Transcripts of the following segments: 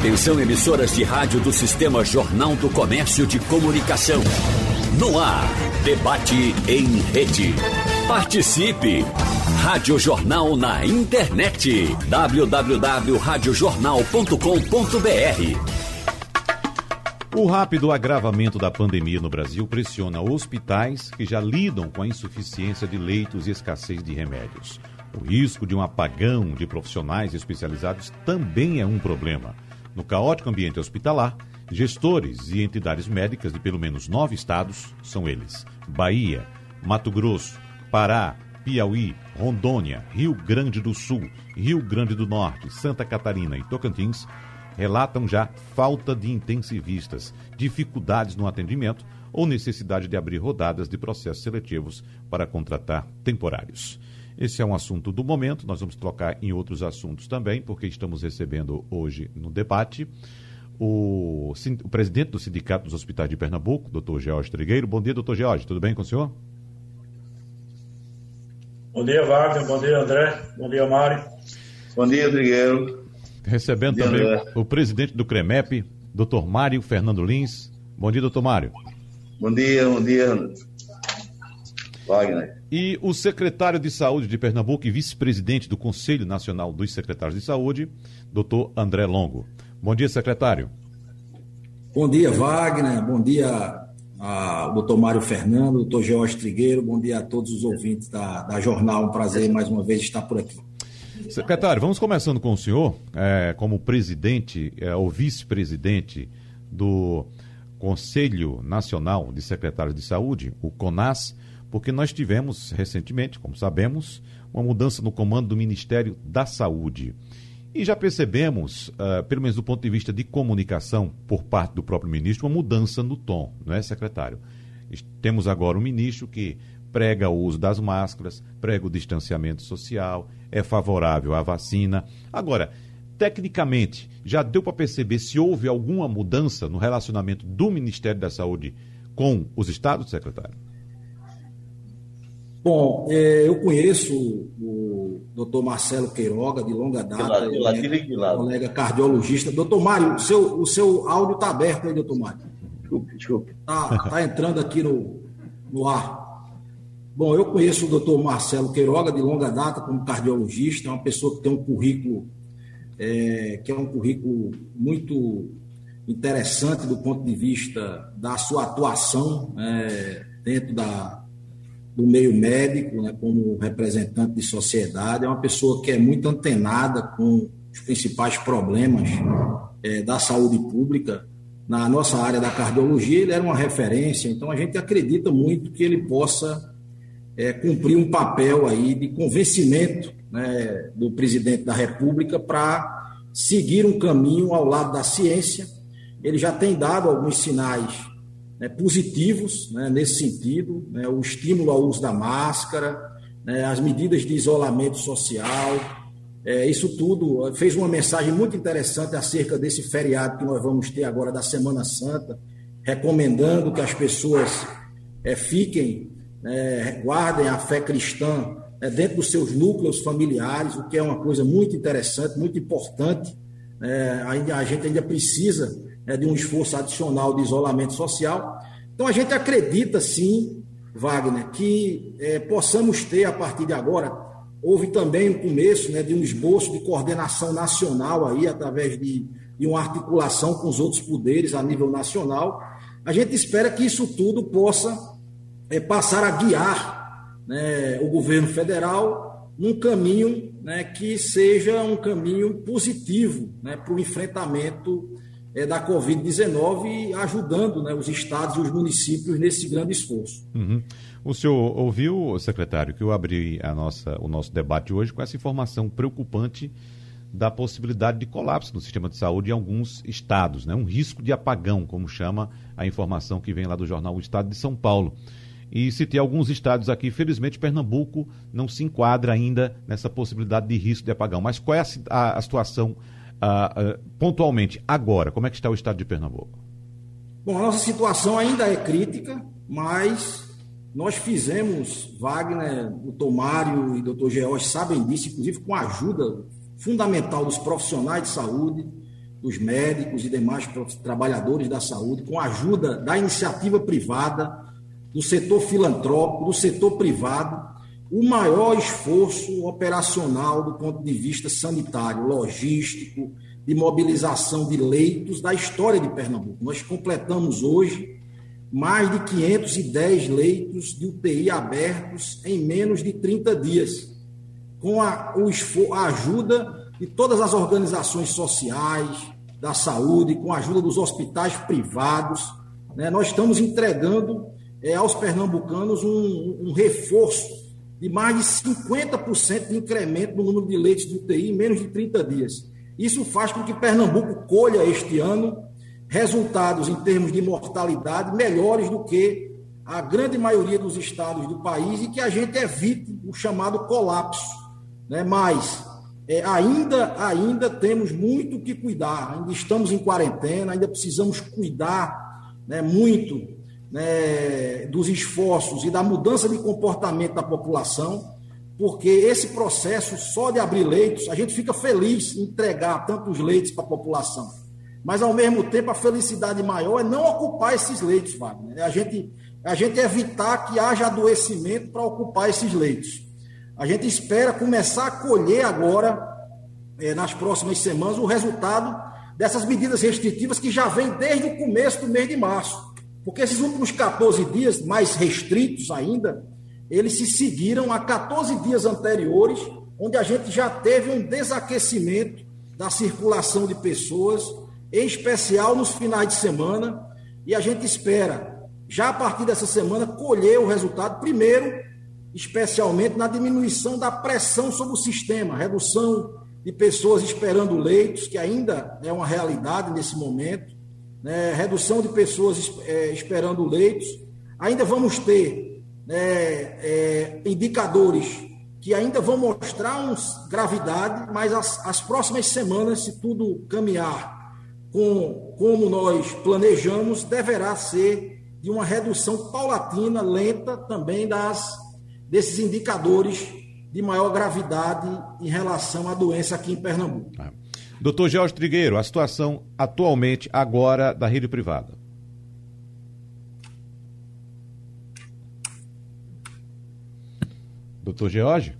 Atenção emissoras de rádio do Sistema Jornal do Comércio de Comunicação. No ar, debate em rede. Participe! Rádio Jornal na internet. www.radiojornal.com.br O rápido agravamento da pandemia no Brasil pressiona hospitais que já lidam com a insuficiência de leitos e escassez de remédios. O risco de um apagão de profissionais especializados também é um problema. No caótico ambiente hospitalar, gestores e entidades médicas de pelo menos nove estados são eles: Bahia, Mato Grosso, Pará, Piauí, Rondônia, Rio Grande do Sul, Rio Grande do Norte, Santa Catarina e Tocantins relatam já falta de intensivistas, dificuldades no atendimento ou necessidade de abrir rodadas de processos seletivos para contratar temporários. Esse é um assunto do momento, nós vamos trocar em outros assuntos também, porque estamos recebendo hoje no debate o, o presidente do Sindicato dos Hospitais de Pernambuco, doutor George Trigueiro. Bom dia, doutor George, tudo bem com o senhor? Bom dia, Wagner. Bom dia, André. Bom dia, Mário. Bom dia, Trigueiro. Recebendo dia, também André. o presidente do CREMEP, doutor Mário Fernando Lins. Bom dia, doutor Mário. Bom dia, bom dia, Wagner. E o secretário de Saúde de Pernambuco e vice-presidente do Conselho Nacional dos Secretários de Saúde, doutor André Longo. Bom dia, secretário. Bom dia, Wagner. Bom dia ao doutor Mário Fernando, doutor George Trigueiro. Bom dia a todos os ouvintes da, da Jornal. Um prazer mais uma vez estar por aqui. Secretário, vamos começando com o senhor, é, como presidente é, ou vice-presidente do Conselho Nacional de Secretários de Saúde, o CONAS porque nós tivemos recentemente, como sabemos, uma mudança no comando do Ministério da Saúde. E já percebemos, uh, pelo menos do ponto de vista de comunicação por parte do próprio ministro, uma mudança no tom, não é, secretário? Temos agora um ministro que prega o uso das máscaras, prega o distanciamento social, é favorável à vacina. Agora, tecnicamente, já deu para perceber se houve alguma mudança no relacionamento do Ministério da Saúde com os estados, secretário? Bom, é, eu conheço o doutor Marcelo Queiroga, de longa data, de lado, de lado, colega cardiologista. Doutor Mário, o seu, o seu áudio está aberto aí, doutor Mário. Desculpe, desculpe. Está tá entrando aqui no, no ar. Bom, eu conheço o doutor Marcelo Queiroga, de longa data, como cardiologista, é uma pessoa que tem um currículo, é, que é um currículo muito interessante do ponto de vista da sua atuação é, dentro da, do meio médico, né, como representante de sociedade, é uma pessoa que é muito antenada com os principais problemas é, da saúde pública. Na nossa área da cardiologia, ele era uma referência, então a gente acredita muito que ele possa é, cumprir um papel aí de convencimento né, do presidente da República para seguir um caminho ao lado da ciência. Ele já tem dado alguns sinais né, positivos né, nesse sentido, né, o estímulo ao uso da máscara, né, as medidas de isolamento social, é, isso tudo fez uma mensagem muito interessante acerca desse feriado que nós vamos ter agora da Semana Santa, recomendando que as pessoas é, fiquem, é, guardem a fé cristã é, dentro dos seus núcleos familiares, o que é uma coisa muito interessante, muito importante. Ainda, a gente ainda precisa é, de um esforço adicional de isolamento social. Então, a gente acredita, sim, Wagner, que é, possamos ter, a partir de agora, houve também o começo né, de um esboço de coordenação nacional, aí, através de, de uma articulação com os outros poderes a nível nacional. A gente espera que isso tudo possa é, passar a guiar né, o governo federal num caminho né, que seja um caminho positivo né, para o enfrentamento é, da Covid-19 ajudando né, os estados e os municípios nesse grande esforço. Uhum. O senhor ouviu, secretário, que eu abri a nossa, o nosso debate hoje com essa informação preocupante da possibilidade de colapso no sistema de saúde em alguns estados, né? um risco de apagão, como chama a informação que vem lá do jornal O Estado de São Paulo. E citei alguns estados aqui, felizmente Pernambuco não se enquadra ainda nessa possibilidade de risco de apagão. Mas qual é a, a, a situação uh, uh, pontualmente, agora, como é que está o estado de Pernambuco? Bom, a nossa situação ainda é crítica, mas nós fizemos, Wagner, o Tomário e o doutor George sabem disso, inclusive com a ajuda fundamental dos profissionais de saúde, dos médicos e demais trabalhadores da saúde, com a ajuda da iniciativa privada, do setor filantrópico, do setor privado, o maior esforço operacional do ponto de vista sanitário, logístico, de mobilização de leitos da história de Pernambuco. Nós completamos hoje mais de 510 leitos de UTI abertos em menos de 30 dias, com a, a ajuda de todas as organizações sociais, da saúde, com a ajuda dos hospitais privados. Né? Nós estamos entregando é, aos pernambucanos um, um reforço de mais de 50% de incremento no número de leitos de UTI em menos de 30 dias. Isso faz com que Pernambuco colha este ano resultados em termos de mortalidade melhores do que a grande maioria dos estados do país e que a gente evite o chamado colapso. Né? Mas é, ainda, ainda temos muito que cuidar, ainda estamos em quarentena, ainda precisamos cuidar né, muito né, dos esforços e da mudança de comportamento da população, porque esse processo só de abrir leitos, a gente fica feliz em entregar tantos leitos para a população. Mas, ao mesmo tempo, a felicidade maior é não ocupar esses leitos, Wagner. É a gente, a gente evitar que haja adoecimento para ocupar esses leitos. A gente espera começar a colher agora, é, nas próximas semanas, o resultado dessas medidas restritivas que já vem desde o começo do mês de março. Porque esses últimos 14 dias, mais restritos ainda, eles se seguiram a 14 dias anteriores, onde a gente já teve um desaquecimento da circulação de pessoas, em especial nos finais de semana, e a gente espera, já a partir dessa semana, colher o resultado, primeiro, especialmente na diminuição da pressão sobre o sistema, redução de pessoas esperando leitos, que ainda é uma realidade nesse momento, né, redução de pessoas é, esperando leitos. Ainda vamos ter né, é, indicadores que ainda vão mostrar uns gravidade, mas as, as próximas semanas, se tudo caminhar com como nós planejamos, deverá ser de uma redução paulatina, lenta também das desses indicadores de maior gravidade em relação à doença aqui em Pernambuco. Ah. Doutor Jorge Trigueiro, a situação atualmente, agora, da rede privada. Doutor Jorge?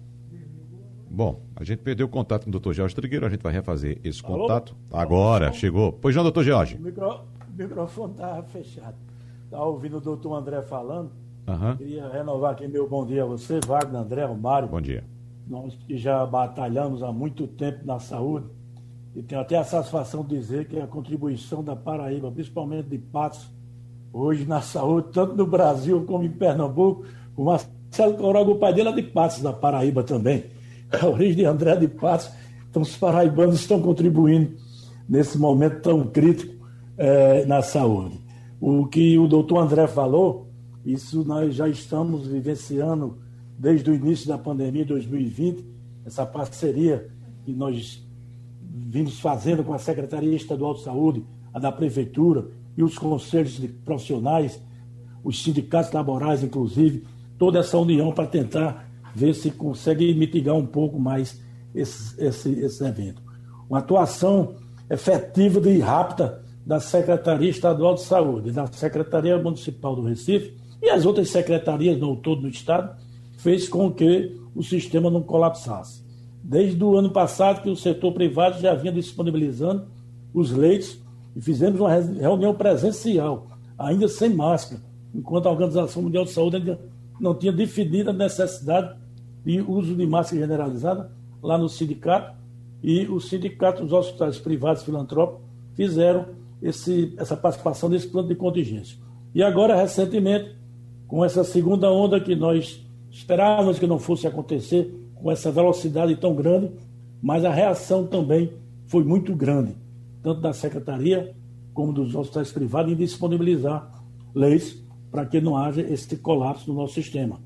Bom, a gente perdeu o contato com o doutor Jorge Trigueiro, a gente vai refazer esse Alô? contato. Agora, chegou. Pois não, doutor Jorge? O, micro... o microfone estava fechado. Estava ouvindo o doutor André falando. Uhum. Queria renovar aqui meu bom dia a você, Wagner, André, Romário. Bom dia. Nós que já batalhamos há muito tempo na saúde, e tenho até a satisfação de dizer que a contribuição da Paraíba, principalmente de Patos, hoje na saúde, tanto no Brasil como em Pernambuco, o Marcelo Coroga, o pai dele é de Patos, da Paraíba também. A origem de André de Patos. Então, os paraibanos estão contribuindo nesse momento tão crítico eh, na saúde. O que o doutor André falou, isso nós já estamos vivenciando desde o início da pandemia de 2020, essa parceria que nós vimos fazendo com a Secretaria Estadual de Saúde, a da Prefeitura e os conselhos de profissionais, os sindicatos laborais, inclusive, toda essa união para tentar ver se consegue mitigar um pouco mais esse, esse, esse evento. Uma atuação efetiva e rápida da Secretaria Estadual de Saúde, da Secretaria Municipal do Recife e as outras secretarias no todo do Estado, fez com que o sistema não colapsasse. Desde o ano passado que o setor privado já vinha disponibilizando os leitos e fizemos uma reunião presencial, ainda sem máscara, enquanto a Organização Mundial de Saúde ainda não tinha definido a necessidade de uso de máscara generalizada lá no sindicato e o sindicato dos hospitais privados filantrópicos fizeram esse, essa participação nesse plano de contingência. E agora, recentemente, com essa segunda onda que nós esperávamos que não fosse acontecer, com essa velocidade tão grande, mas a reação também foi muito grande, tanto da secretaria como dos hospitais privados, em disponibilizar leis para que não haja esse colapso no nosso sistema.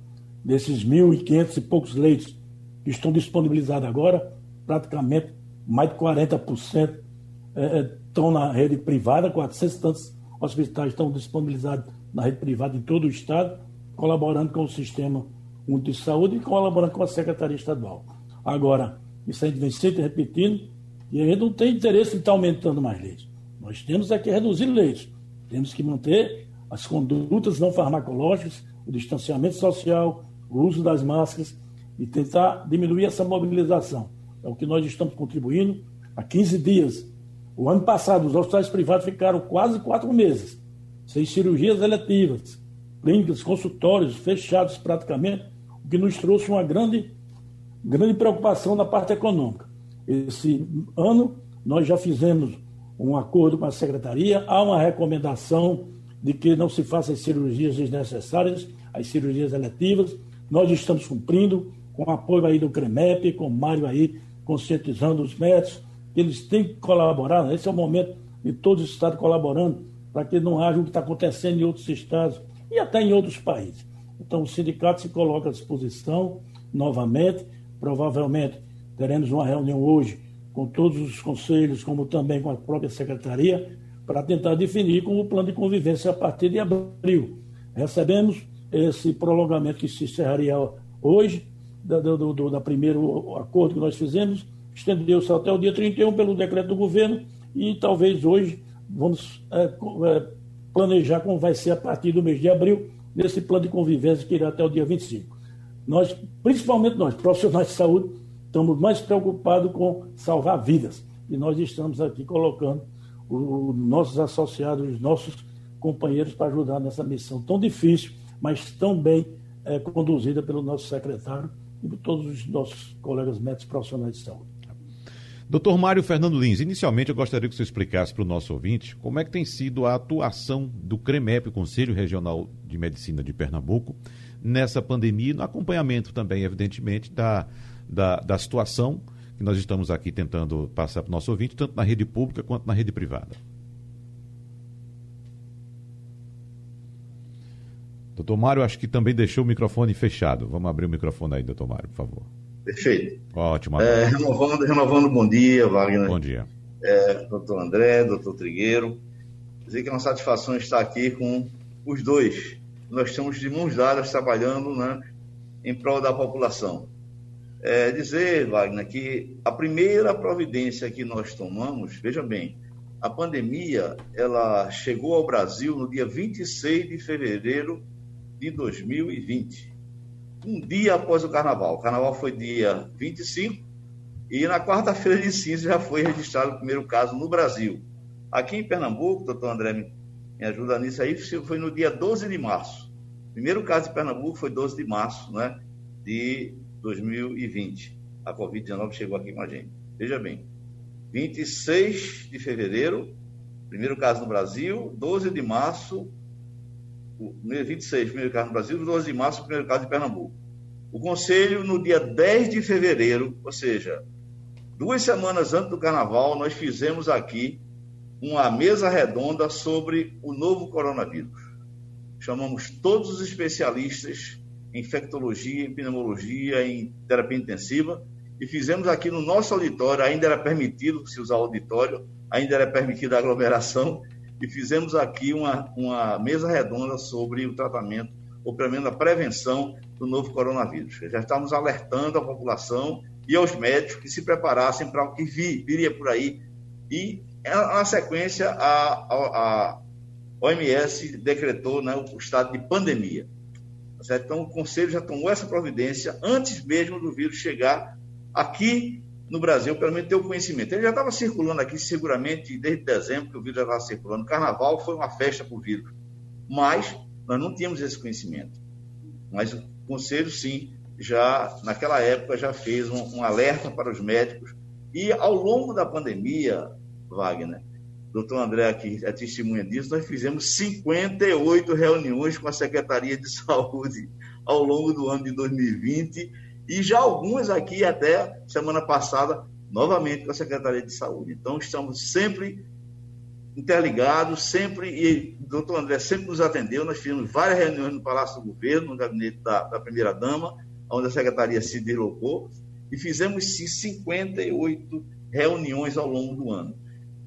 Desses 1.500 e poucos leitos que estão disponibilizados agora, praticamente mais de 40% é, é, estão na rede privada, 400 e tantos hospitais estão disponibilizados na rede privada em todo o estado, colaborando com o sistema um de saúde e colaborando com a Secretaria Estadual. Agora, isso a gente vem sempre repetindo, E a gente não tem interesse em estar aumentando mais leitos. Nós temos é que reduzir leitos. Temos que manter as condutas não farmacológicas, o distanciamento social, o uso das máscaras e tentar diminuir essa mobilização. É o que nós estamos contribuindo há 15 dias. O ano passado, os hospitais privados ficaram quase quatro meses, sem cirurgias eletivas, clínicas, consultórios fechados praticamente, o que nos trouxe uma grande, grande preocupação na parte econômica. Esse ano, nós já fizemos um acordo com a secretaria, há uma recomendação de que não se façam as cirurgias desnecessárias, as cirurgias eletivas. Nós estamos cumprindo, com o apoio aí do CREMEP, com o Mário aí conscientizando os médicos, que eles têm que colaborar. Esse é o momento de todos os estados colaborando para que não haja o que está acontecendo em outros estados e até em outros países. Então, o sindicato se coloca à disposição novamente. Provavelmente teremos uma reunião hoje com todos os conselhos, como também com a própria secretaria, para tentar definir como o plano de convivência a partir de abril. Recebemos esse prolongamento que se encerraria hoje, da, do, do da primeiro acordo que nós fizemos, estendeu-se até o dia 31 pelo decreto do governo e talvez hoje vamos é, é, planejar como vai ser a partir do mês de abril, nesse plano de convivência que irá até o dia 25. Nós, principalmente nós, profissionais de saúde, estamos mais preocupados com salvar vidas. E nós estamos aqui colocando os nossos associados, os nossos companheiros para ajudar nessa missão tão difícil, mas tão bem é, conduzida pelo nosso secretário e por todos os nossos colegas médicos profissionais de saúde. Doutor Mário Fernando Lins, inicialmente eu gostaria que você explicasse para o nosso ouvinte como é que tem sido a atuação do CREMEP, Conselho Regional de Medicina de Pernambuco, nessa pandemia e no acompanhamento também, evidentemente, da, da, da situação que nós estamos aqui tentando passar para o nosso ouvinte, tanto na rede pública quanto na rede privada. Doutor Mário, acho que também deixou o microfone fechado. Vamos abrir o microfone aí, doutor Mário, por favor. Perfeito. Ótimo. É, renovando, renovando bom dia, Wagner. Bom dia. É, doutor André, doutor Trigueiro. Dizer que é uma satisfação estar aqui com os dois. Nós estamos de mãos dadas trabalhando né, em prol da população. É, dizer, Wagner, que a primeira providência que nós tomamos, veja bem, a pandemia ela chegou ao Brasil no dia 26 de fevereiro de 2020 um dia após o carnaval. O carnaval foi dia 25 e na quarta-feira de cinza já foi registrado o primeiro caso no Brasil. Aqui em Pernambuco, doutor André me, ajuda nisso aí, foi no dia 12 de março. O primeiro caso em Pernambuco foi 12 de março né, de 2020. A Covid-19 chegou aqui com a gente. Veja bem, 26 de fevereiro, primeiro caso no Brasil, 12 de março, o 26, primeiro caso no Brasil, 12 de março, primeiro caso em Pernambuco. O Conselho, no dia 10 de fevereiro, ou seja, duas semanas antes do Carnaval, nós fizemos aqui uma mesa redonda sobre o novo coronavírus. Chamamos todos os especialistas em infectologia, em pneumologia, em terapia intensiva, e fizemos aqui no nosso auditório, ainda era permitido se usar auditório, ainda era permitida a aglomeração, e fizemos aqui uma, uma mesa redonda sobre o tratamento, ou pelo menos a prevenção do novo coronavírus. Já estamos alertando a população e aos médicos que se preparassem para o que viria por aí. E, na sequência, a, a, a OMS decretou né, o estado de pandemia. Tá então, o Conselho já tomou essa providência antes mesmo do vírus chegar aqui no Brasil, pelo menos ter o conhecimento. Ele já estava circulando aqui, seguramente, desde dezembro, que o vírus já estava circulando. Carnaval foi uma festa para o vírus. Mas nós não tínhamos esse conhecimento. Mas o Conselho, sim, já naquela época já fez um, um alerta para os médicos. E ao longo da pandemia, Wagner, doutor André aqui é testemunha disso, nós fizemos 58 reuniões com a Secretaria de Saúde ao longo do ano de 2020 e já algumas aqui até semana passada, novamente com a Secretaria de Saúde. Então, estamos sempre interligados, sempre, e o doutor André sempre nos atendeu, nós fizemos várias reuniões no Palácio do Governo, no gabinete da, da primeira-dama, onde a Secretaria se deslocou, e fizemos sim 58 reuniões ao longo do ano.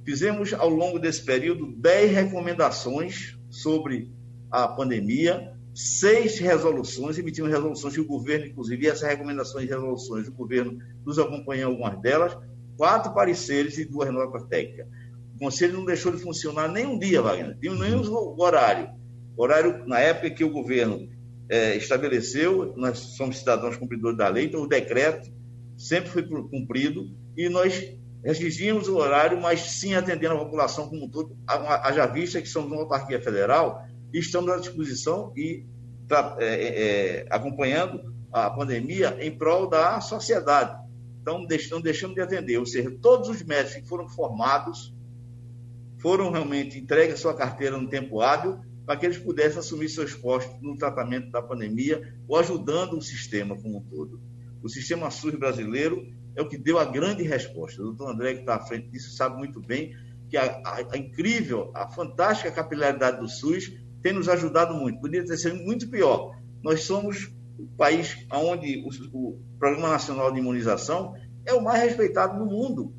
Fizemos ao longo desse período 10 recomendações sobre a pandemia, seis resoluções, emitimos resoluções que o governo, inclusive, essas recomendações e resoluções, o governo nos acompanhou em algumas delas, quatro pareceres e duas notas técnicas. O conselho não deixou de funcionar nem um dia, Wagner. Diminuímos o horário. Horário, na época que o governo é, estabeleceu, nós somos cidadãos cumpridores da lei, então o decreto sempre foi cumprido e nós restringimos o horário, mas sim atendendo a população como um todo, haja vista que somos uma autarquia federal estamos à disposição e é, é, é, acompanhando a pandemia em prol da sociedade. Então, não deixamos de atender, ou seja, todos os médicos que foram formados foram realmente entregues a sua carteira no tempo hábil para que eles pudessem assumir seus postos no tratamento da pandemia ou ajudando o sistema como um todo. O sistema SUS brasileiro é o que deu a grande resposta. O doutor André, que está à frente disso, sabe muito bem que a, a, a incrível, a fantástica capilaridade do SUS tem nos ajudado muito. Poderia ter sido muito pior. Nós somos o país onde o, o Programa Nacional de Imunização é o mais respeitado no mundo.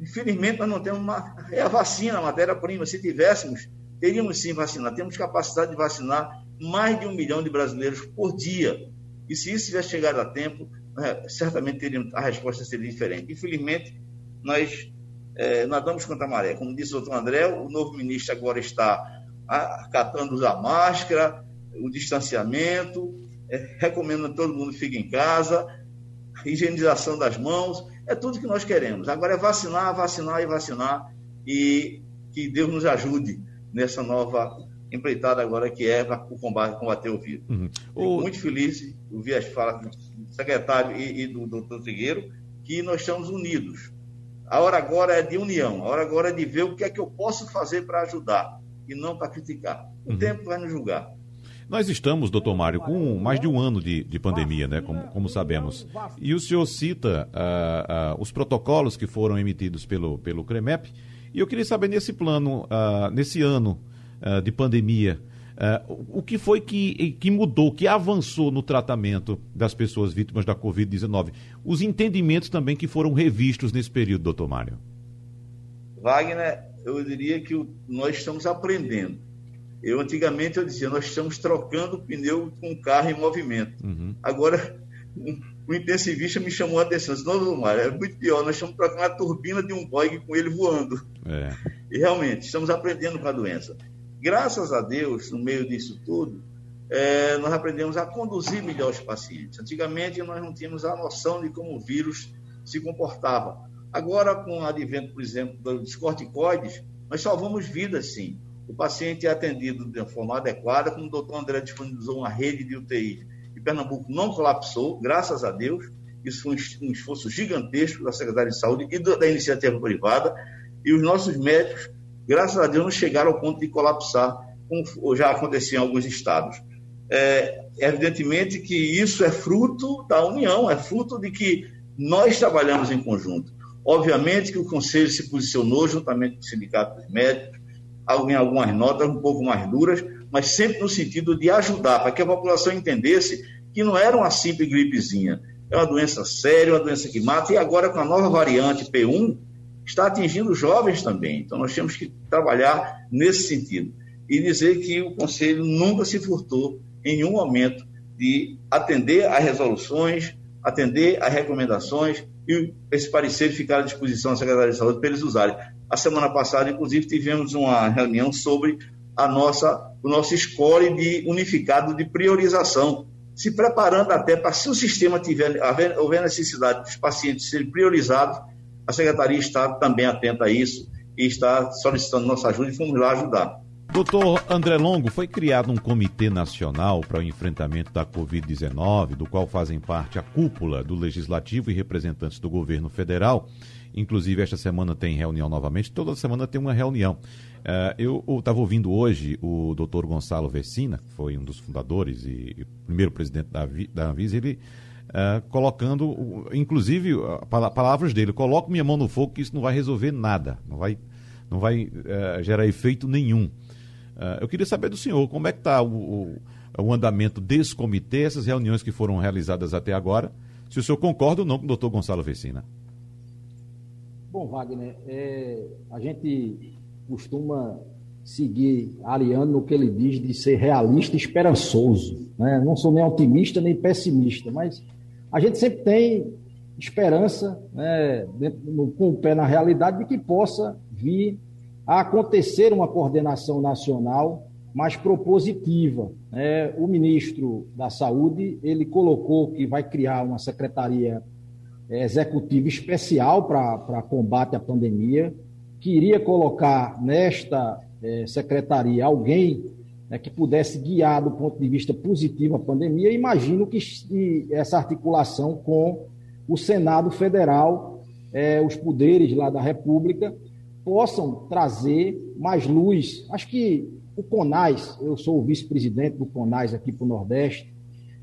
Infelizmente, nós não temos uma. É a vacina, a matéria-prima. Se tivéssemos, teríamos sim vacinado. Temos capacidade de vacinar mais de um milhão de brasileiros por dia. E se isso tivesse chegado a tempo, é, certamente teríamos, a resposta seria diferente. Infelizmente, nós é, nadamos contra a maré. Como disse o doutor André, o novo ministro agora está acatando usar máscara, o distanciamento, é, recomendando que todo mundo fique em casa, higienização das mãos, é tudo que nós queremos. Agora é vacinar, vacinar e vacinar, e que Deus nos ajude nessa nova empreitada agora que é o combate, combater o vírus. Uhum. O... muito feliz de ouvir as falas do secretário e, e do doutor Trigueiro, que nós estamos unidos. A hora agora é de união, a hora agora é de ver o que é que eu posso fazer para ajudar e não para criticar. O uhum. tempo vai nos julgar. Nós estamos, doutor Mário, com mais de um ano de, de pandemia, né, como, como sabemos. E o senhor cita uh, uh, os protocolos que foram emitidos pelo, pelo CREMEP. E eu queria saber, nesse plano, uh, nesse ano de pandemia, o que foi que, que mudou, que avançou no tratamento das pessoas vítimas da Covid-19? Os entendimentos também que foram revistos nesse período, doutor Mário. Wagner, eu diria que nós estamos aprendendo. Eu antigamente eu dizia, nós estamos trocando pneu com o carro em movimento. Uhum. Agora, um, um, intensivista me chamou a atenção, disse, não, Mário, é muito pior, nós estamos trocando a turbina de um Boeing com ele voando. É. E realmente, estamos aprendendo com a doença. Graças a Deus, no meio disso tudo, é, nós aprendemos a conduzir melhor os pacientes. Antigamente, nós não tínhamos a noção de como o vírus se comportava. Agora, com o advento, por exemplo, dos corticoides, nós salvamos vidas, sim. O paciente é atendido de forma adequada, como o doutor André disponibilizou uma rede de UTI. E Pernambuco não colapsou, graças a Deus. Isso foi um esforço gigantesco da Secretaria de Saúde e da iniciativa privada. E os nossos médicos, graças a Deus, não chegaram ao ponto de colapsar, como já aconteceu em alguns estados. É, evidentemente que isso é fruto da união, é fruto de que nós trabalhamos em conjunto. Obviamente que o Conselho se posicionou juntamente com o Sindicato dos Médicos, em algumas notas um pouco mais duras, mas sempre no sentido de ajudar, para que a população entendesse que não era uma simples gripezinha, é uma doença séria, uma doença que mata, e agora com a nova variante P1, está atingindo jovens também. Então nós temos que trabalhar nesse sentido. E dizer que o Conselho nunca se furtou, em nenhum momento, de atender às resoluções, atender às recomendações, e esse parecer ficar à disposição da Secretaria de Saúde para eles usarem. A semana passada, inclusive, tivemos uma reunião sobre a nossa, o nosso score de unificado de priorização, se preparando até para, se o sistema tiver houver necessidade dos pacientes serem priorizados, a Secretaria está também atenta a isso e está solicitando nossa ajuda e fomos lá ajudar. Doutor André Longo, foi criado um comitê nacional para o enfrentamento da Covid-19, do qual fazem parte a cúpula do Legislativo e representantes do governo federal. Inclusive, esta semana tem reunião novamente, toda semana tem uma reunião. Uh, eu estava ouvindo hoje o doutor Gonçalo Vecina, que foi um dos fundadores e, primeiro presidente da, Anvisa, ele uh, colocando, inclusive, palavras dele, coloco minha mão no fogo que isso não vai resolver nada, não vai, não vai gerar efeito nenhum. Uh, eu queria saber do senhor como é que está o, o, o, andamento desse comitê, essas reuniões que foram realizadas até agora, se o senhor concorda ou não com o doutor Gonçalo Vecina. Bom, Wagner, é, a gente costuma seguir Ariano no que ele diz de ser realista e esperançoso. Né? Não sou nem otimista nem pessimista, mas a gente sempre tem esperança, né, no, com o pé na realidade, de que possa vir a acontecer uma coordenação nacional mais propositiva. É, o ministro da Saúde ele colocou que vai criar uma secretaria é, executiva especial para combate à pandemia, que iria colocar nesta é, secretaria alguém né, que pudesse guiar do ponto de vista positivo a pandemia. Imagino que essa articulação com o Senado Federal, é, os poderes lá da República, possam trazer mais luz. Acho que o CONAS, eu sou o vice-presidente do CONAS aqui para o Nordeste,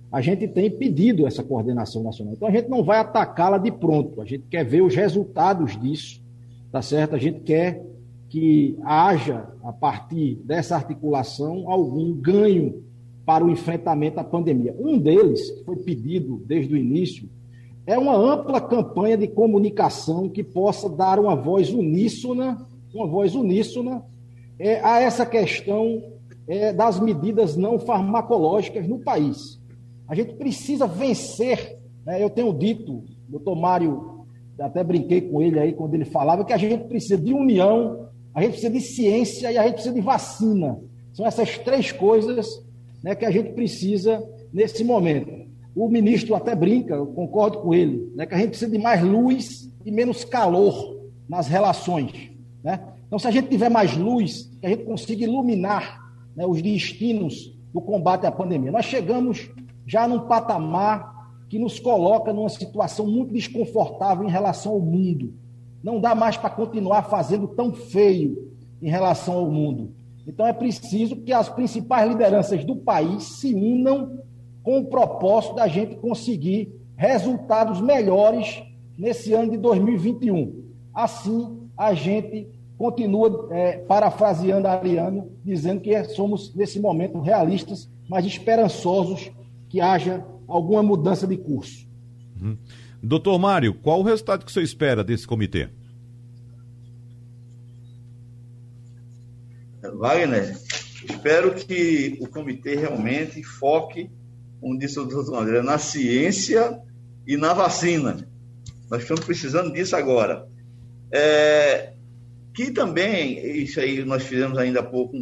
a gente tem pedido essa coordenação nacional. Então a gente não vai atacá-la de pronto, a gente quer ver os resultados disso, tá certo? A gente quer que haja, a partir dessa articulação, algum ganho para o enfrentamento à pandemia. Um deles, que foi pedido desde o início, é uma ampla campanha de comunicação que possa dar uma voz uníssona, uma voz uníssona é, a essa questão é, das medidas não farmacológicas no país. A gente precisa vencer. Né? Eu tenho dito, doutor Mário, até brinquei com ele aí quando ele falava, que a gente precisa de união, a gente precisa de ciência e a gente precisa de vacina. São essas três coisas né, que a gente precisa nesse momento. O ministro até brinca, eu concordo com ele, né, que a gente precisa de mais luz e menos calor nas relações. Né? Então, se a gente tiver mais luz, a gente consiga iluminar né, os destinos do combate à pandemia. Nós chegamos já num patamar que nos coloca numa situação muito desconfortável em relação ao mundo. Não dá mais para continuar fazendo tão feio em relação ao mundo. Então é preciso que as principais lideranças do país se unam com o propósito da gente conseguir resultados melhores nesse ano de 2021. Assim, a gente continua é, parafraseando Ariano, dizendo que somos, nesse momento, realistas, mas esperançosos que haja alguma mudança de curso. Uhum. Doutor Mário, qual o resultado que você espera desse comitê? Wagner, espero que o comitê realmente foque, como disse o doutor André, na ciência e na vacina. Nós estamos precisando disso agora. É, que também, isso aí nós fizemos ainda há pouco,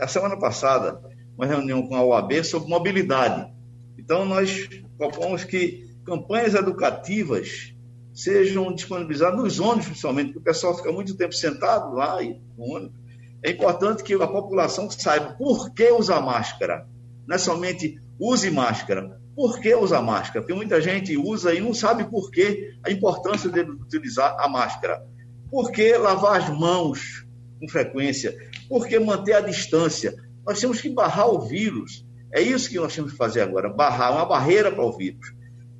a semana passada, uma reunião com a OAB sobre mobilidade. Então, nós propomos que campanhas educativas sejam disponibilizadas nos ônibus, principalmente, porque o pessoal fica muito tempo sentado lá no ônibus. É importante que a população saiba por que usar máscara. Não é somente use máscara. Por que usar máscara? Porque muita gente usa e não sabe por que a importância de utilizar a máscara. Por que lavar as mãos com frequência? Por que manter a distância? Nós temos que barrar o vírus. É isso que nós temos que fazer agora, barrar uma barreira para o vírus.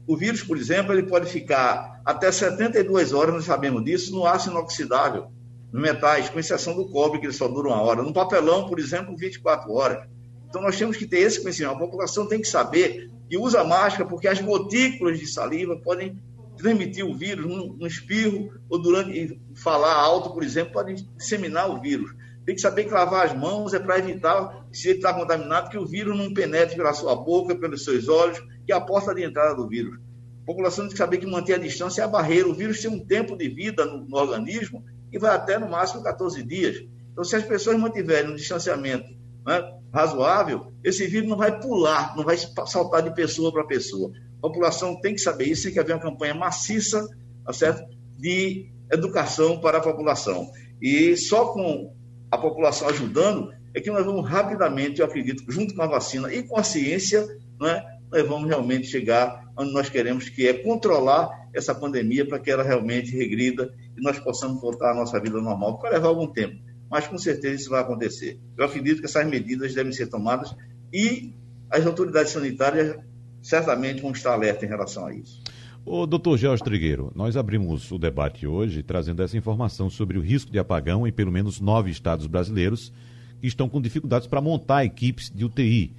O vírus, por exemplo, ele pode ficar até 72 horas, nós sabemos disso, no aço inoxidável, nos metais, com exceção do cobre, que ele só dura uma hora. No papelão, por exemplo, 24 horas. Então, nós temos que ter esse conhecimento. A população tem que saber que usa máscara, porque as gotículas de saliva podem transmitir o vírus no, espirro ou durante falar alto, por exemplo, pode disseminar o vírus. Tem que saber que lavar as mãos é para evitar, se ele está contaminado, que o vírus não penetre pela sua boca, pelos seus olhos, que é a porta de entrada do vírus. A população tem que saber que manter a distância é a barreira. O vírus tem um tempo de vida no, no organismo e vai até no máximo 14 dias. Então, se as pessoas mantiverem um distanciamento né, razoável, esse vírus não vai pular, não vai saltar de pessoa para pessoa. A população tem que saber isso, tem que haver uma campanha maciça, tá certo? De educação para a população. E só com a população ajudando é que nós vamos rapidamente, eu acredito, junto com a vacina e com a ciência, né, nós vamos realmente chegar onde nós queremos, que é controlar essa pandemia para que ela realmente regrida e nós possamos voltar à nossa vida normal. Vai levar algum tempo, mas com certeza isso vai acontecer. Eu acredito que essas medidas devem ser tomadas e as autoridades sanitárias certamente vão estar alerta em relação a isso. O doutor Jorge Trigueiro, nós abrimos o debate hoje trazendo essa informação sobre o risco de apagão em pelo menos nove estados brasileiros que estão com dificuldades para montar equipes de UTI.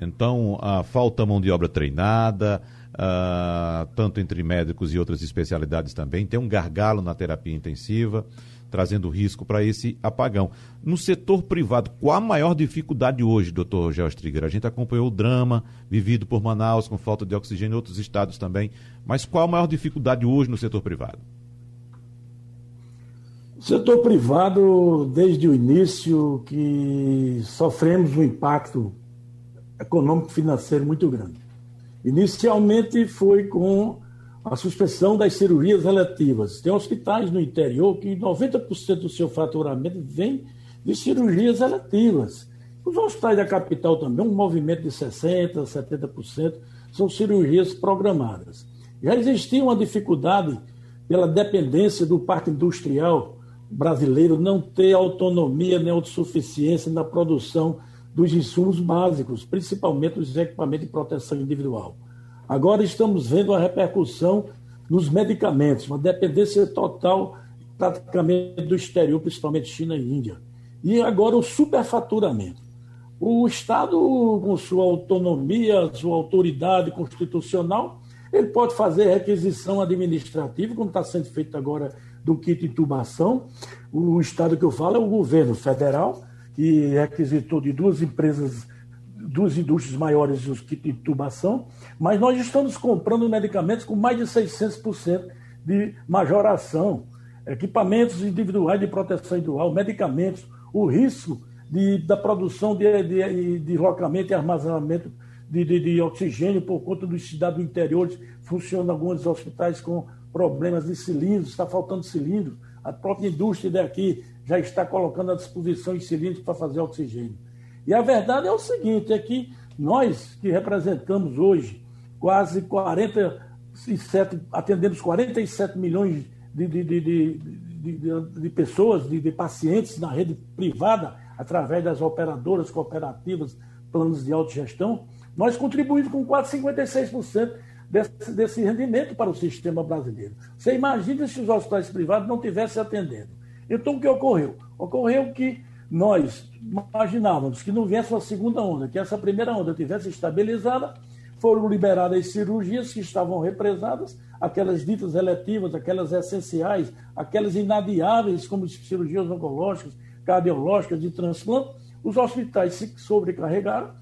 Então, a falta mão de obra treinada, uh, tanto entre médicos e outras especialidades também. Tem um gargalo na terapia intensiva, trazendo risco para esse apagão. No setor privado, qual a maior dificuldade hoje, doutor Trigger? A gente acompanhou o drama vivido por Manaus com falta de oxigênio em outros estados também, mas qual a maior dificuldade hoje no setor privado? Setor privado, desde o início, que sofremos um impacto econômico financeiro muito grande. Inicialmente foi com a suspensão das cirurgias eletivas. Tem hospitais no interior que 90% do seu faturamento vem de cirurgias eletivas. Os hospitais da capital também, um movimento de 60%, 70% são cirurgias programadas. Já existia uma dificuldade pela dependência do parque industrial brasileiro não ter autonomia nem autossuficiência na produção dos insumos básicos, principalmente os equipamentos de proteção individual. Agora estamos vendo a repercussão nos medicamentos, uma dependência total praticamente do exterior, principalmente China e Índia. E agora o superfaturamento. O Estado, com sua autonomia, sua autoridade constitucional, ele pode fazer requisição administrativa, como está sendo feito agora do kit intubação. O estado que eu falo é o governo federal, que requisitou de duas empresas, duas indústrias maiores de intubação, mas nós estamos comprando medicamentos com mais de 600% de majoração, equipamentos individuais de proteção individual, medicamentos, o risco de, da produção de, de, de locamento e armazenamento de, de, de, oxigênio por conta dos cidades interiores, funcionam alguns hospitais com problemas de cilindros, está faltando cilindro. A própria indústria daqui já está colocando à disposição os cilindros para fazer oxigênio. E a verdade é o seguinte, é que nós que representamos hoje quase 47, atendemos 47 milhões de, de, de, de, de pessoas, de, de pacientes na rede privada, através das operadoras, cooperativas, planos de autogestão, nós contribuímos com quase 56% desse, desse rendimento para o sistema brasileiro. Você imagina se os hospitais privados não tivessem atendendo. Então, o que ocorreu? Ocorreu que nós imaginávamos que não viesse uma segunda onda, que essa primeira onda tivesse estabilizada, foram liberadas cirurgias que estavam represadas, aquelas ditas eletivas, aquelas essenciais, aquelas inadiáveis, como cirurgias oncológicas, cardiológicas, de transplante, os hospitais se sobrecarregaram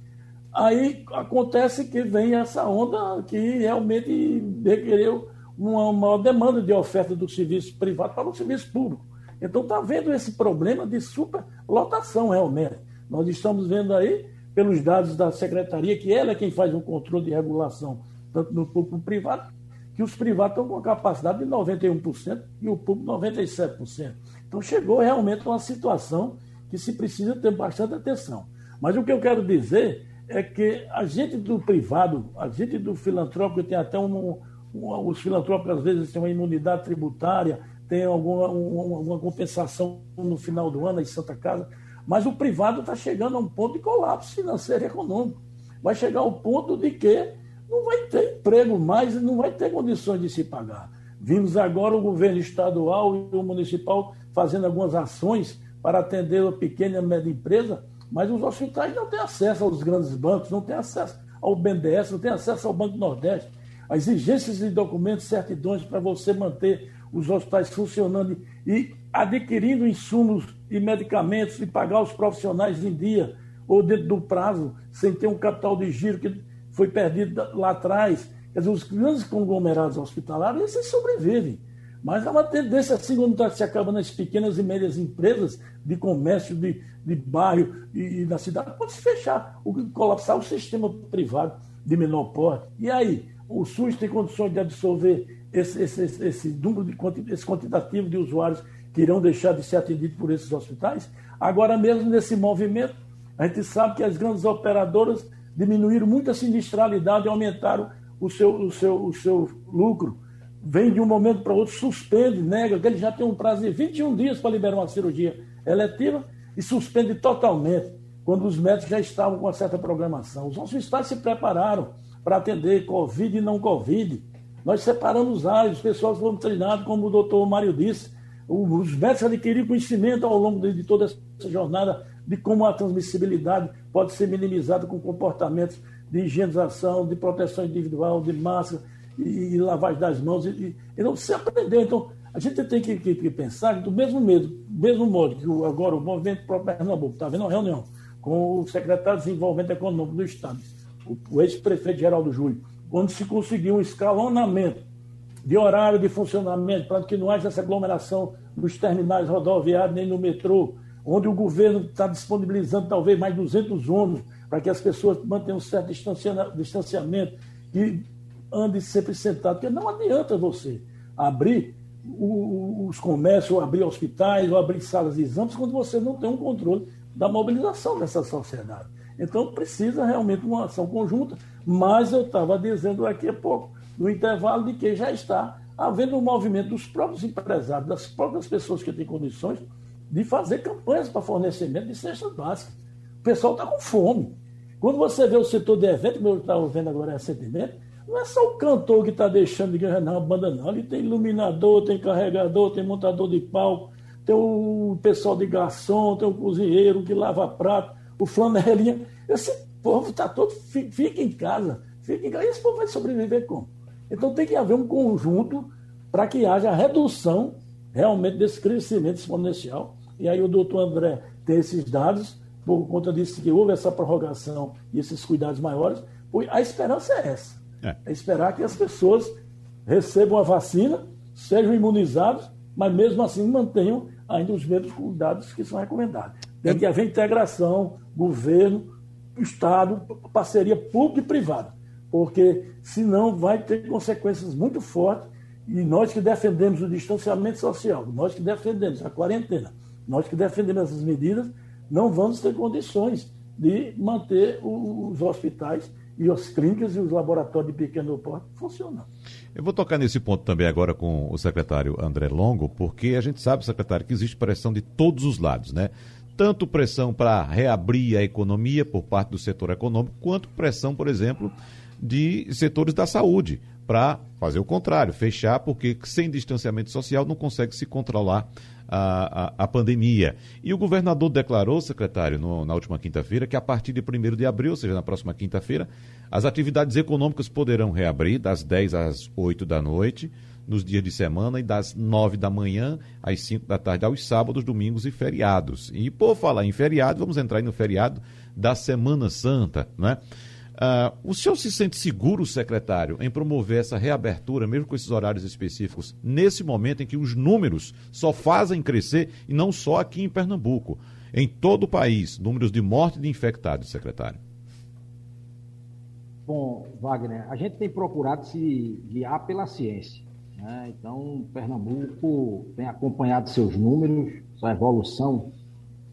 Aí acontece que vem essa onda que realmente requereu uma maior demanda de oferta do serviço privado para o serviço público. Então está vendo esse problema de superlotação realmente. Nós estamos vendo aí, pelos dados da secretaria, que ela é quem faz o controle de regulação, tanto no público como no privado, que os privados estão com a capacidade de 91% e o público 97%. Então chegou realmente uma situação que se precisa ter bastante atenção. Mas o que eu quero dizer é que a gente do privado, a gente do filantrópico tem até um, um os filantrópicos às vezes têm uma imunidade tributária, tem alguma uma, uma compensação no final do ano em Santa Casa, mas o privado está chegando a um ponto de colapso financeiro e econômico. Vai chegar ao ponto de que não vai ter emprego mais e não vai ter condições de se pagar. Vimos agora o governo estadual e o municipal fazendo algumas ações para atender a pequena e média empresa, mas os hospitais não têm acesso aos grandes bancos, não têm acesso ao BNDES, não têm acesso ao Banco Nordeste. As exigências de documentos, certidões para você manter os hospitais funcionando e adquirindo insumos e medicamentos e pagar os profissionais em dia ou dentro do prazo, sem ter um capital de giro que foi perdido lá atrás. Quer dizer, os grandes conglomerados hospitalares, esses sobrevivem. Mas há uma tendência, assim está se acabando nas pequenas e médias empresas de comércio de, de bairro e, e na cidade, pode se fechar, o, colapsar o sistema privado de menor porte. E aí, o SUS tem condições de absorver esse, esse, esse, esse número de esse quantitativo de usuários que irão deixar de ser atendidos por esses hospitais? Agora mesmo nesse movimento, a gente sabe que as grandes operadoras diminuíram muito a sinistralidade e aumentaram o seu, o seu, o seu lucro vem de um momento para outro, suspende, nega, que ele já tem um prazo de 21 dias para liberar uma cirurgia eletiva e suspende totalmente, quando os médicos já estavam com uma certa programação. Os nossos se prepararam para atender Covid e não Covid. Nós separamos áreas, os pessoas foram treinados, como o doutor Mário disse. Os médicos adquiriram conhecimento ao longo de toda essa jornada de como a transmissibilidade pode ser minimizada com comportamentos de higienização, de proteção individual, de máscara e, e lavagem das mãos. E, e, então, se aprender. Então, a gente tem que, que, que pensar do mesmo, medo, mesmo modo que o, agora o movimento para Pernambuco está havendo uma reunião com o secretário de Desenvolvimento Econômico do Estado, o, o ex-prefeito Geraldo Júlio, onde se conseguiu um escalonamento de horário de funcionamento, para que não haja essa aglomeração nos terminais rodoviários nem no metrô, onde o governo está disponibilizando talvez mais 200 ônibus para que as pessoas mantenham um certo distanciamento e andem sempre sentados, porque não adianta você abrir os comércios, ou abrir hospitais, ou abrir salas de exames, quando você não tem um controle da mobilização dessa sociedade. Então precisa realmente uma ação conjunta, mas eu estava dizendo aqui a pouco, no intervalo, de que já está havendo um movimento dos próprios empresários, das próprias pessoas que têm condições de fazer campanhas para fornecimento de cestas básicas. O pessoal está com fome. Quando você vê o setor de evento, como eu estava vendo agora recentemente, não é só o cantor que está deixando de ganhar a banda, não. Ali tem iluminador, tem carregador, tem montador de palco, tem o pessoal de garçom, tem o cozinheiro que lava prato, o flanelinha. Esse povo está todo, fica em casa, fica em casa. E esse povo vai sobreviver como? Então tem que haver um conjunto para que haja redução realmente desse crescimento exponencial. E aí o doutor André tem esses dados, por conta disso que houve essa prorrogação e esses cuidados maiores. A esperança é essa é. é esperar que as pessoas recebam a vacina, sejam imunizados, mas mesmo assim mantenham ainda os mesmos cuidados que são recomendados. Tem que haver integração, governo, Estado, parceria pública e privada, porque senão vai ter consequências muito fortes. E nós que defendemos o distanciamento social, nós que defendemos a quarentena, nós que defendemos essas medidas, não vamos ter condições de manter os hospitais e as clínicas e os laboratórios de pequeno porte funcionando. Eu vou tocar nesse ponto também agora com o secretário André Longo, porque a gente sabe, secretário, que existe pressão de todos os lados, né? Tanto pressão para reabrir a economia por parte do setor econômico, quanto pressão, por exemplo, de setores da saúde, para fazer o contrário, fechar, porque sem distanciamento social não consegue se controlar a, a, a pandemia. E o governador declarou, secretário, no, na última quinta-feira, que a partir de 1 de abril, ou seja, na próxima quinta-feira, as atividades econômicas poderão reabrir das 10 às 8 da noite, nos dias de semana, e das 9 da manhã às 5 da tarde, aos sábados, domingos e feriados. E por falar em feriado, vamos entrar no feriado da Semana Santa, né? Uh, o senhor se sente seguro, secretário, em promover essa reabertura, mesmo com esses horários específicos, nesse momento em que os números só fazem crescer, e não só aqui em Pernambuco, em todo o país, números de morte e de infectados, secretário? Bom, Wagner, a gente tem procurado se guiar pela ciência. Né? Então, Pernambuco tem acompanhado seus números, sua evolução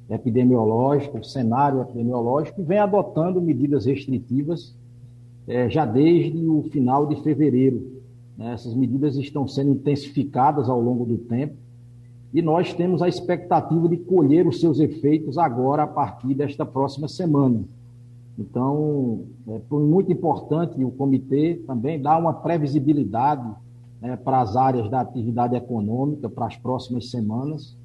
epidemiológico, cenário epidemiológico, e vem adotando medidas restritivas é, já desde o final de fevereiro. Né? Essas medidas estão sendo intensificadas ao longo do tempo e nós temos a expectativa de colher os seus efeitos agora a partir desta próxima semana. Então, é muito importante o comitê também dar uma previsibilidade né, para as áreas da atividade econômica para as próximas semanas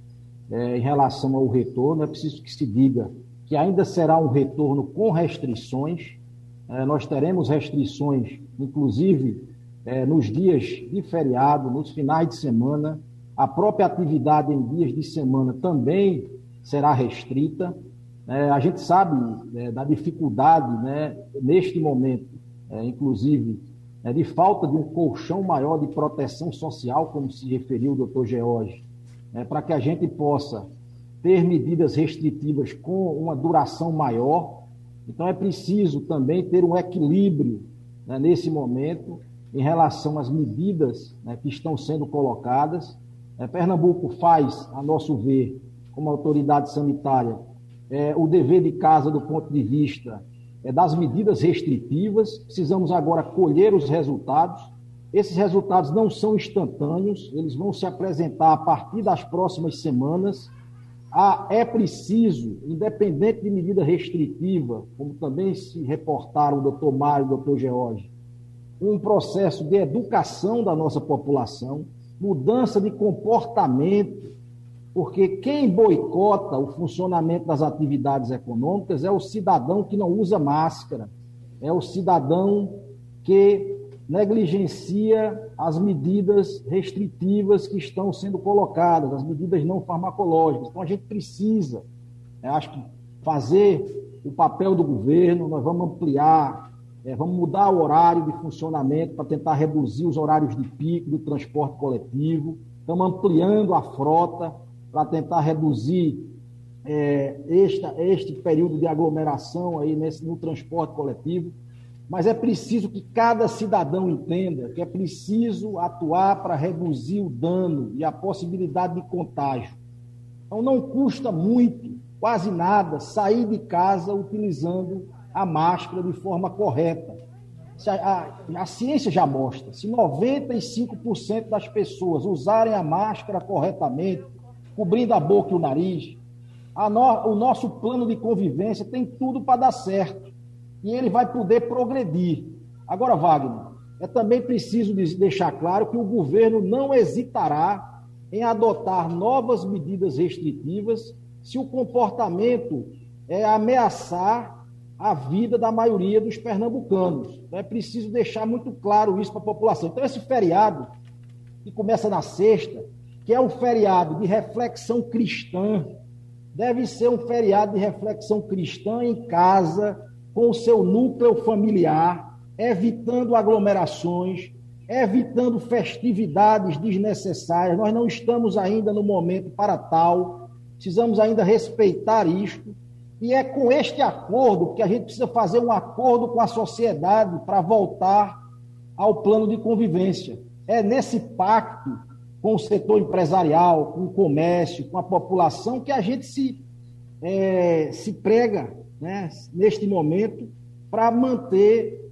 é, em relação ao retorno, é preciso que se diga que ainda será um retorno com restrições. É, nós teremos restrições, inclusive é, nos dias de feriado, nos finais de semana. A própria atividade em dias de semana também será restrita. É, a gente sabe é, da dificuldade, né, neste momento, é, inclusive, de falta de um colchão maior de proteção social, como se referiu o doutor George, né, para que a gente possa ter medidas restritivas com uma duração maior. Então, é preciso também ter um equilíbrio né, nesse momento em relação às medidas né, que estão sendo colocadas. É, Pernambuco faz, a nosso ver, como autoridade sanitária, é, o dever de casa do ponto de vista das medidas restritivas. Precisamos agora colher os resultados esses resultados não são instantâneos, eles vão se apresentar a partir das próximas semanas. Ah, é preciso, independente de medida restritiva, como também se reportaram o doutor Mário e o doutor George, um processo de educação da nossa população, mudança de comportamento, porque quem boicota o funcionamento das atividades econômicas é o cidadão que não usa máscara, é o cidadão que negligencia as medidas restritivas que estão sendo colocadas, as medidas não farmacológicas. Então a gente precisa, eu acho que fazer o papel do governo, nós vamos ampliar, é, vamos mudar o horário de funcionamento para tentar reduzir os horários de pico do transporte coletivo, estamos ampliando a frota para tentar reduzir é, esta, este período de aglomeração aí nesse, no transporte coletivo, mas é preciso que cada cidadão entenda que é preciso atuar para reduzir o dano e a possibilidade de contágio. Então não custa muito, quase nada, sair de casa utilizando a máscara de forma correta. A, a, a ciência já mostra, se 95% das pessoas usarem a máscara corretamente, cobrindo a boca e o nariz, no, o nosso plano de convivência tem tudo para dar certo. E ele vai poder progredir. Agora, Wagner, é também preciso deixar claro que o governo não hesitará em adotar novas medidas restritivas se o comportamento é ameaçar a vida da maioria dos pernambucanos. Então, é preciso deixar muito claro isso para a população. Então, esse feriado, que começa na sexta, que é um feriado de reflexão cristã, deve ser um feriado de reflexão cristã em casa, com o seu núcleo familiar, evitando aglomerações, evitando festividades desnecessárias. Nós não estamos ainda no momento para tal, precisamos ainda respeitar isto. E é com este acordo que a gente precisa fazer um acordo com a sociedade para voltar ao plano de convivência. É nesse pacto com o setor empresarial, com o comércio, com a população, que a gente se, é, se prega né, neste momento para manter,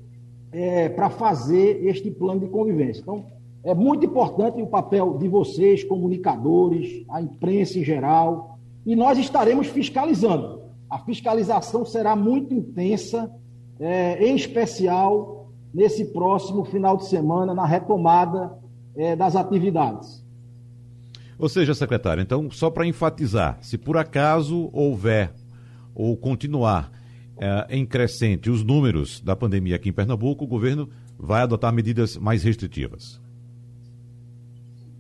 é, para fazer este plano de convivência. Então, é muito importante o papel de vocês, comunicadores, a imprensa em geral, e nós estaremos fiscalizando. A fiscalização será muito intensa, é, em especial nesse próximo final de semana, na retomada é, das atividades. Ou seja, secretário, então, só para enfatizar, se por acaso houver ou continuar é, em crescente os números da pandemia aqui em Pernambuco, o governo vai adotar medidas mais restritivas.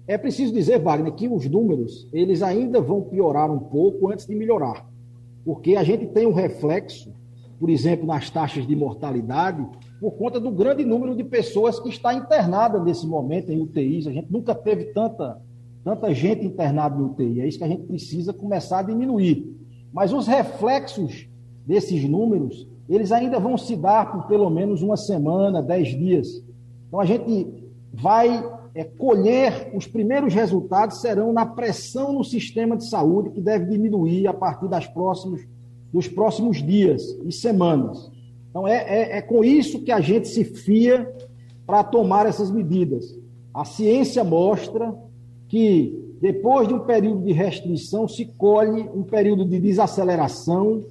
É preciso dizer, Wagner, que os números eles ainda vão piorar um pouco antes de melhorar, porque a gente tem um reflexo, por exemplo, nas taxas de mortalidade, por conta do grande número de pessoas que está internada nesse momento em UTIs. A gente nunca teve tanta, tanta gente internada em UTI. É isso que a gente precisa começar a diminuir. Mas os reflexos desses números, eles ainda vão se dar por pelo menos uma semana, dez dias. Então a gente vai é, colher, os primeiros resultados serão na pressão no sistema de saúde, que deve diminuir a partir das próximos, dos próximos dias e semanas. Então, é, é, é com isso que a gente se fia para tomar essas medidas. A ciência mostra que, depois de um período de restrição, se colhe um período de desaceleração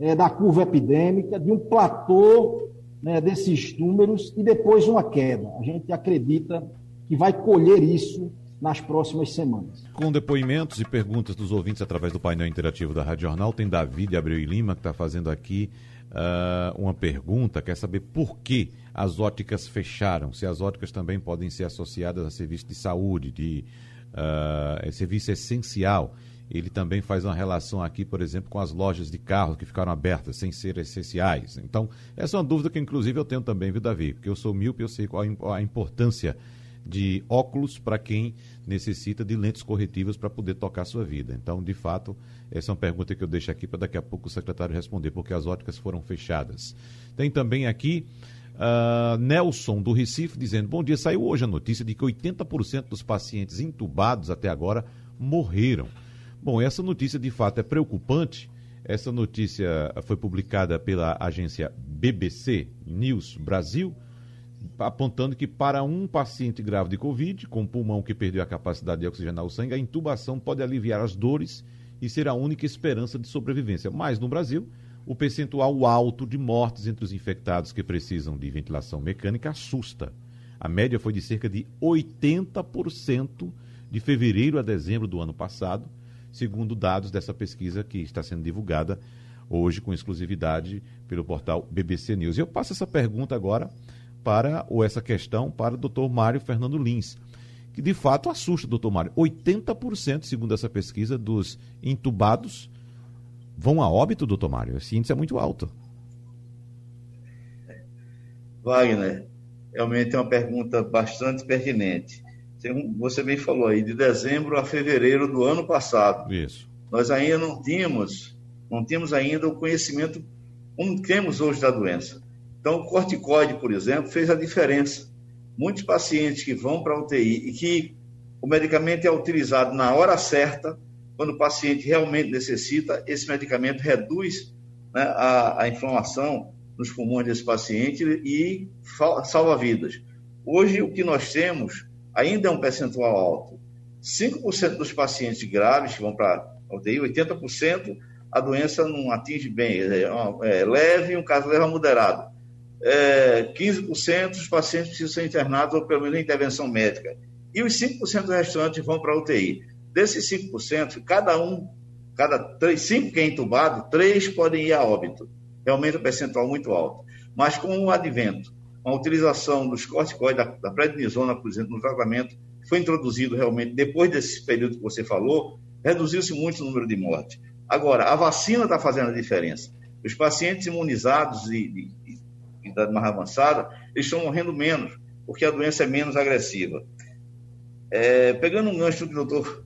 é, da curva epidêmica, de um platô né, desses números e depois uma queda. A gente acredita que vai colher isso nas próximas semanas. Com depoimentos e perguntas dos ouvintes através do painel interativo da Rádio Jornal, tem David Abreu e Lima que está fazendo aqui uh, uma pergunta, quer saber por que as óticas fecharam, se as óticas também podem ser associadas a serviço de saúde, de uh, serviço essencial. Ele também faz uma relação aqui, por exemplo, com as lojas de carros que ficaram abertas sem ser essenciais. Então, essa é uma dúvida que, inclusive, eu tenho também, viu, Davi? Porque eu sou míope, eu sei qual a importância de óculos para quem necessita de lentes corretivas para poder tocar a sua vida. Então, de fato, essa é uma pergunta que eu deixo aqui para daqui a pouco o secretário responder, porque as óticas foram fechadas. Tem também aqui uh, Nelson, do Recife, dizendo: Bom dia, saiu hoje a notícia de que 80% dos pacientes intubados até agora morreram. Bom, essa notícia de fato é preocupante. Essa notícia foi publicada pela agência BBC News Brasil apontando que para um paciente grave de Covid, com pulmão que perdeu a capacidade de oxigenar o sangue, a intubação pode aliviar as dores e ser a única esperança de sobrevivência. Mas no Brasil, o percentual alto de mortes entre os infectados que precisam de ventilação mecânica assusta. A média foi de cerca de 80% de fevereiro a dezembro do ano passado, segundo dados dessa pesquisa que está sendo divulgada hoje com exclusividade pelo portal BBC News. Eu passo essa pergunta agora para, ou essa questão, para o doutor Mário Fernando Lins, que de fato assusta, doutor Mário. 80%, segundo essa pesquisa, dos entubados vão a óbito, doutor Mário. Esse índice é muito alto. Wagner, realmente é uma pergunta bastante pertinente. Você bem falou aí, de dezembro a fevereiro do ano passado. Isso. Nós ainda não tínhamos, não tínhamos ainda o conhecimento como temos hoje da doença. Então, o corticoide, por exemplo, fez a diferença. Muitos pacientes que vão para a UTI e que o medicamento é utilizado na hora certa, quando o paciente realmente necessita, esse medicamento reduz né, a, a inflamação nos pulmões desse paciente e salva vidas. Hoje, o que nós temos ainda é um percentual alto. 5% dos pacientes graves que vão para a UTI, 80%, a doença não atinge bem, é, é leve, um caso leve a moderado. É, 15% dos pacientes precisam ser internados ou pelo menos intervenção médica. E os 5% restantes vão para a UTI. Desses 5%, cada um, cada três, cinco que é entubado, três podem ir a óbito realmente um percentual muito alto. Mas com o advento, a utilização dos corticoides, da, da prednisona, por exemplo, no tratamento, foi introduzido realmente depois desse período que você falou, reduziu-se muito o número de mortes. Agora, a vacina está fazendo a diferença. Os pacientes imunizados e de idade mais avançada, eles estão morrendo menos, porque a doença é menos agressiva. É, pegando um gancho do doutor,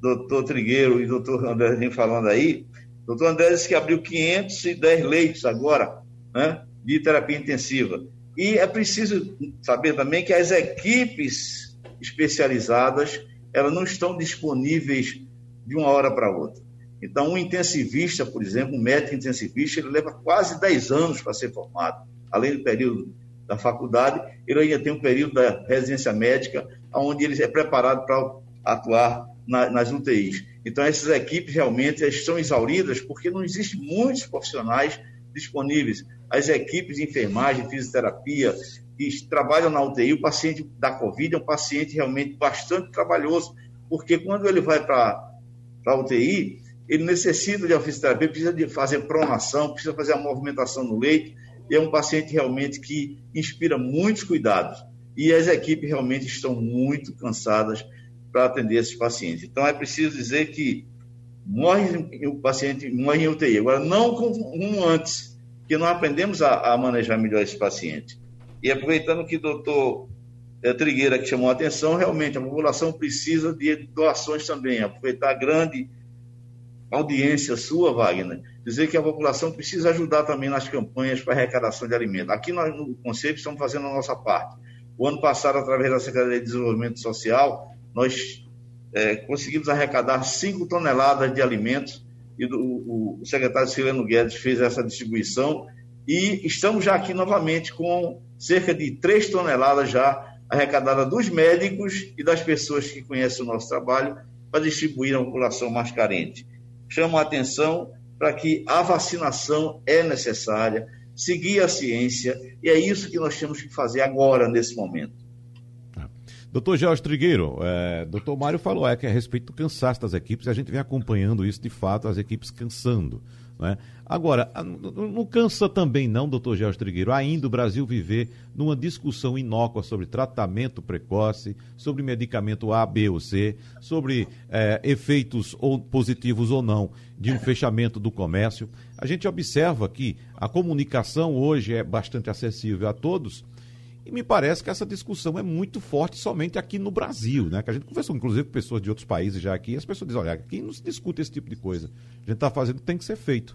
doutor Trigueiro e doutor André vem falando aí, doutor André disse que abriu 510 leitos agora né, de terapia intensiva. E é preciso saber também que as equipes especializadas elas não estão disponíveis de uma hora para outra. Então, um intensivista, por exemplo, um médico intensivista, ele leva quase 10 anos para ser formado. Além do período da faculdade, ele ainda tem um período da residência médica, onde ele é preparado para atuar na, nas UTIs. Então, essas equipes realmente estão exauridas porque não existem muitos profissionais disponíveis. As equipes de enfermagem, fisioterapia, que trabalham na UTI, o paciente da Covid é um paciente realmente bastante trabalhoso, porque quando ele vai para a UTI, ele necessita de fisioterapia, precisa de fazer pronação, precisa fazer a movimentação no leito, e é um paciente realmente que inspira muitos cuidados. E as equipes realmente estão muito cansadas para atender esses pacientes. Então, é preciso dizer que morre o paciente morre em UTI. Agora, não como antes, que nós aprendemos a, a, manejar melhor esse paciente. E aproveitando que o doutor é, Trigueira que chamou a atenção, realmente a população precisa de doações também. Aproveitar a grande audiência sua, Wagner, dizer que a população precisa ajudar também nas campanhas para arrecadação de alimentos. Aqui nós, no Conselho, estamos fazendo a nossa parte. O ano passado, através da Secretaria de Desenvolvimento Social, nós é, conseguimos arrecadar 5 toneladas de alimentos e do, o, o secretário Sileno Guedes fez essa distribuição e estamos já aqui novamente com cerca de 3 toneladas já arrecadadas dos médicos e das pessoas que conhecem o nosso trabalho para distribuir à população mais carente. Chamo a atenção para que a vacinação é necessária, seguir a ciência, e é isso que nós temos que fazer agora, nesse momento. Doutor Jorge Trigueiro, é, doutor Mário falou é, que a respeito do cansaço das equipes, a gente vem acompanhando isso de fato, as equipes cansando. Né? Agora, não cansa também não, doutor Jorge Trigueiro, ainda o Brasil viver numa discussão inócua sobre tratamento precoce, sobre medicamento A, B ou C, sobre é, efeitos ou positivos ou não de um fechamento do comércio. A gente observa que a comunicação hoje é bastante acessível a todos, e me parece que essa discussão é muito forte somente aqui no Brasil, né? Que a gente conversou, inclusive, com pessoas de outros países já aqui, e as pessoas dizem, olha, aqui não se discute esse tipo de coisa. A gente está fazendo, tem que ser feito.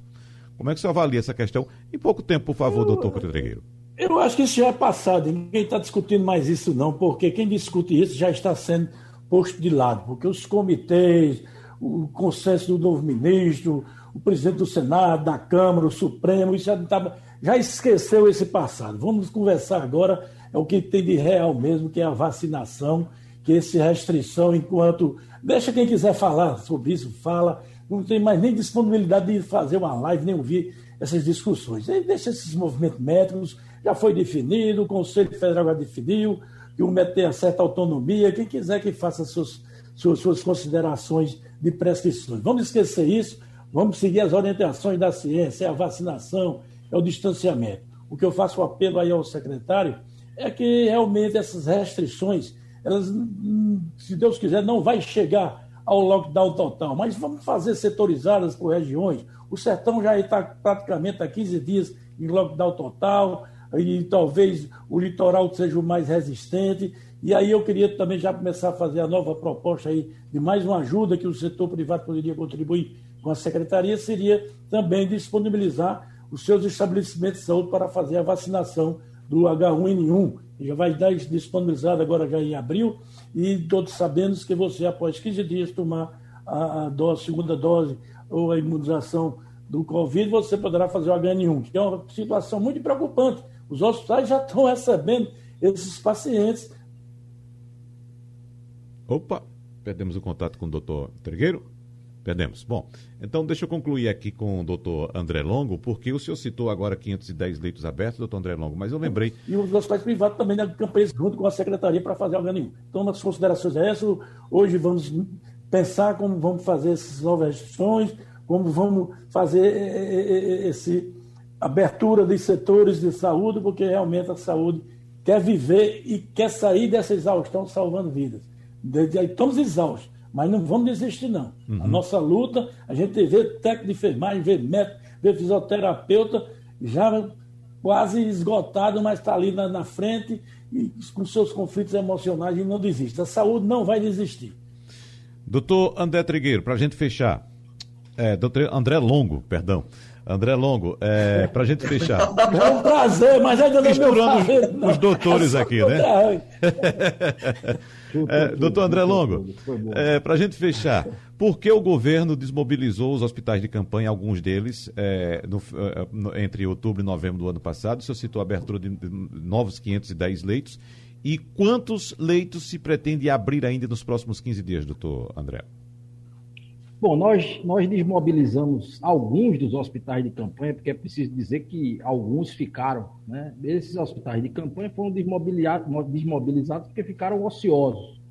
Como é que você avalia essa questão? Em pouco tempo, por favor, eu, doutor Cotregueiro. Eu acho que isso já é passado, ninguém está discutindo mais isso não, porque quem discute isso já está sendo posto de lado, porque os comitês, o consenso do novo ministro, o presidente do Senado, da Câmara, o Supremo, isso já, tava, já esqueceu esse passado. Vamos conversar agora é o que tem de real mesmo, que é a vacinação, que esse restrição, enquanto. Deixa quem quiser falar sobre isso, fala. Não tem mais nem disponibilidade de fazer uma live, nem ouvir essas discussões. E deixa esses movimentos médicos, já foi definido, o Conselho Federal já definiu, que o médico tenha certa autonomia, quem quiser que faça suas, suas, considerações de prescrições. Vamos esquecer isso, Vamos seguir as orientações da ciência, é a vacinação, é o distanciamento. O que eu faço apelo aí ao secretário é que realmente essas restrições, elas, se Deus quiser, não vai chegar ao lockdown total, mas vamos fazer setorizadas por regiões. O sertão já está praticamente há 15 dias em lockdown total, e talvez o litoral seja o mais resistente. E aí eu queria também já começar a fazer a nova proposta aí de mais uma ajuda que o setor privado poderia contribuir com a secretaria, seria também disponibilizar os seus estabelecimentos de saúde para fazer a vacinação do H1N1, que já vai estar disponibilizado agora já em abril, e todos sabemos que você, após 15 dias, tomar a, dose, segunda dose ou a imunização do Covid, você poderá fazer o HN1, que é uma situação muito preocupante. Os hospitais já estão recebendo esses pacientes. Opa, perdemos o contato com o doutor Trigueiro? Perdemos. Bom, então deixa eu concluir aqui com o doutor André Longo, porque o senhor citou agora 510 leitos abertos, doutor André Longo, mas eu lembrei. E os hospitais privados também na né, campanha junto com a secretaria para fazer algo nenhum. Então, nas considerações é essa. Hoje vamos pensar como vamos fazer essas novas restrições, como vamos fazer esse abertura de setores de saúde, porque realmente a saúde quer viver e quer sair dessa exaustão salvando vidas. Estamos exaustos mas não vamos desistir, não. Uhum. A nossa luta, a gente vê técnico de enfermagem, vê médico, vê fisioterapeuta, já quase esgotado, mas está ali na, na, frente e com seus conflitos emocionais e não desiste. A saúde não vai desistir. Doutor André Trigueiro, para a gente fechar. É, doutor André Longo, perdão. André Longo, é, para a gente fechar. É um prazer, mas ainda não Misturando é meu os, os doutores aqui, né? É, doutor André Longo, é, para a gente fechar, por que o governo desmobilizou os hospitais de campanha, alguns deles, é, no, é, entre outubro e novembro do ano passado? O senhor citou a abertura de, de novos 510 leitos. E quantos leitos se pretende abrir ainda nos próximos 15 dias, doutor André? Bom, nós, nós desmobilizamos alguns dos hospitais de campanha, porque é preciso dizer que alguns ficaram, né? Esses hospitais de campanha foram desmobilizados, porque ficaram ociosos.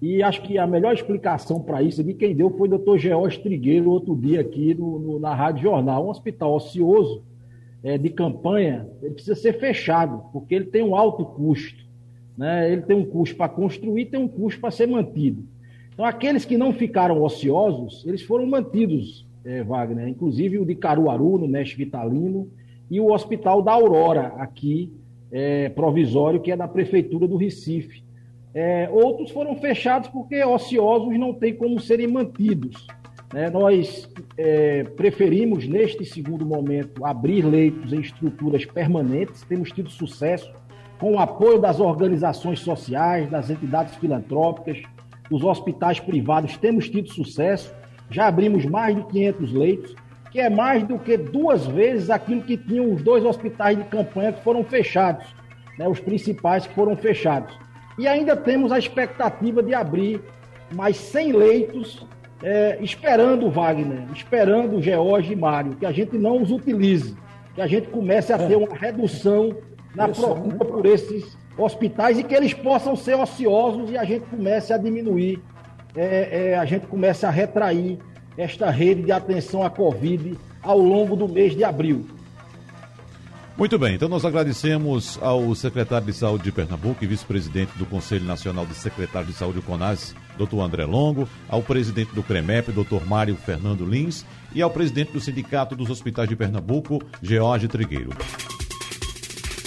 E acho que a melhor explicação para isso aqui, quem deu foi o doutor George Trigueiro, outro dia aqui no, no, na Rádio Jornal. Um hospital ocioso é, de campanha, ele precisa ser fechado, porque ele tem um alto custo. Né? Ele tem um custo para construir, tem um custo para ser mantido. Então, aqueles que não ficaram ociosos, eles foram mantidos, é, Wagner, inclusive o de Caruaru, no Mestre Vitalino, e o Hospital da Aurora, aqui, é, provisório, que é da Prefeitura do Recife. É, outros foram fechados porque ociosos não têm como serem mantidos. Né? Nós é, preferimos, neste segundo momento, abrir leitos em estruturas permanentes, temos tido sucesso com o apoio das organizações sociais, das entidades filantrópicas, os hospitais privados temos tido sucesso, já abrimos mais de 500 leitos, que é mais do que duas vezes aquilo que tinham os dois hospitais de campanha que foram fechados, né, os principais que foram fechados. E ainda temos a expectativa de abrir mais 100 leitos, é, esperando, Wagner, esperando George e Mário, que a gente não os utilize, que a gente comece a ter uma redução na procura por esses hospitais e que eles possam ser ociosos e a gente comece a diminuir, é, é, a gente comece a retrair esta rede de atenção à Covid ao longo do mês de abril. Muito bem, então nós agradecemos ao secretário de Saúde de Pernambuco e vice-presidente do Conselho Nacional de Secretários de Saúde, o CONAS, doutor André Longo, ao presidente do CREMEP, doutor Mário Fernando Lins, e ao presidente do Sindicato dos Hospitais de Pernambuco, George Trigueiro.